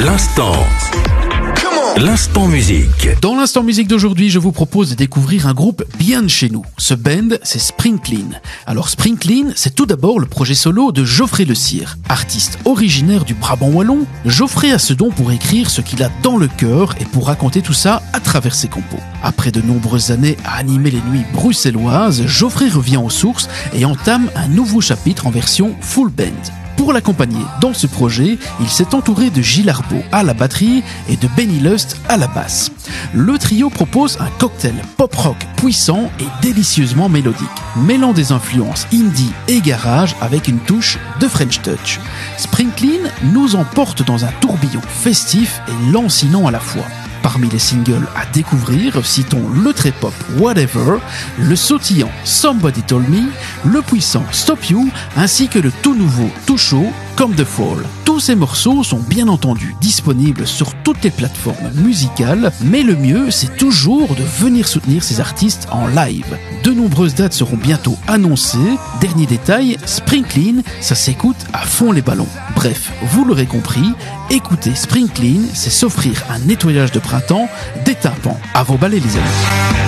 L'instant. L'instant musique. Dans l'instant musique d'aujourd'hui, je vous propose de découvrir un groupe bien de chez nous. Ce band, c'est Sprinkleen. Alors Sprinkleen, c'est tout d'abord le projet solo de Geoffrey Le Cire. Artiste originaire du Brabant wallon, Geoffrey a ce don pour écrire ce qu'il a dans le cœur et pour raconter tout ça à travers ses compos. Après de nombreuses années à animer les nuits bruxelloises, Geoffrey revient aux sources et entame un nouveau chapitre en version full band. Pour l'accompagner dans ce projet, il s'est entouré de Gilles Arbaud à la batterie et de Benny Lust à la basse. Le trio propose un cocktail pop-rock puissant et délicieusement mélodique, mêlant des influences indie et garage avec une touche de French Touch. Sprinkleen nous emporte dans un tourbillon festif et lancinant à la fois. Parmi les singles à découvrir, citons le très pop Whatever, le sautillant Somebody Told Me, le puissant Stop You, ainsi que le tout nouveau, tout chaud Come the Fall. Tous ces morceaux sont bien entendu disponibles sur toutes les plateformes musicales, mais le mieux c'est toujours de venir soutenir ces artistes en live. De nombreuses dates seront bientôt annoncées. Dernier détail, Sprinkleen, ça s'écoute à fond les ballons. Bref, vous l'aurez compris, écouter Sprinkleen, c'est s'offrir un nettoyage de printemps détapant. À vos balais les amis.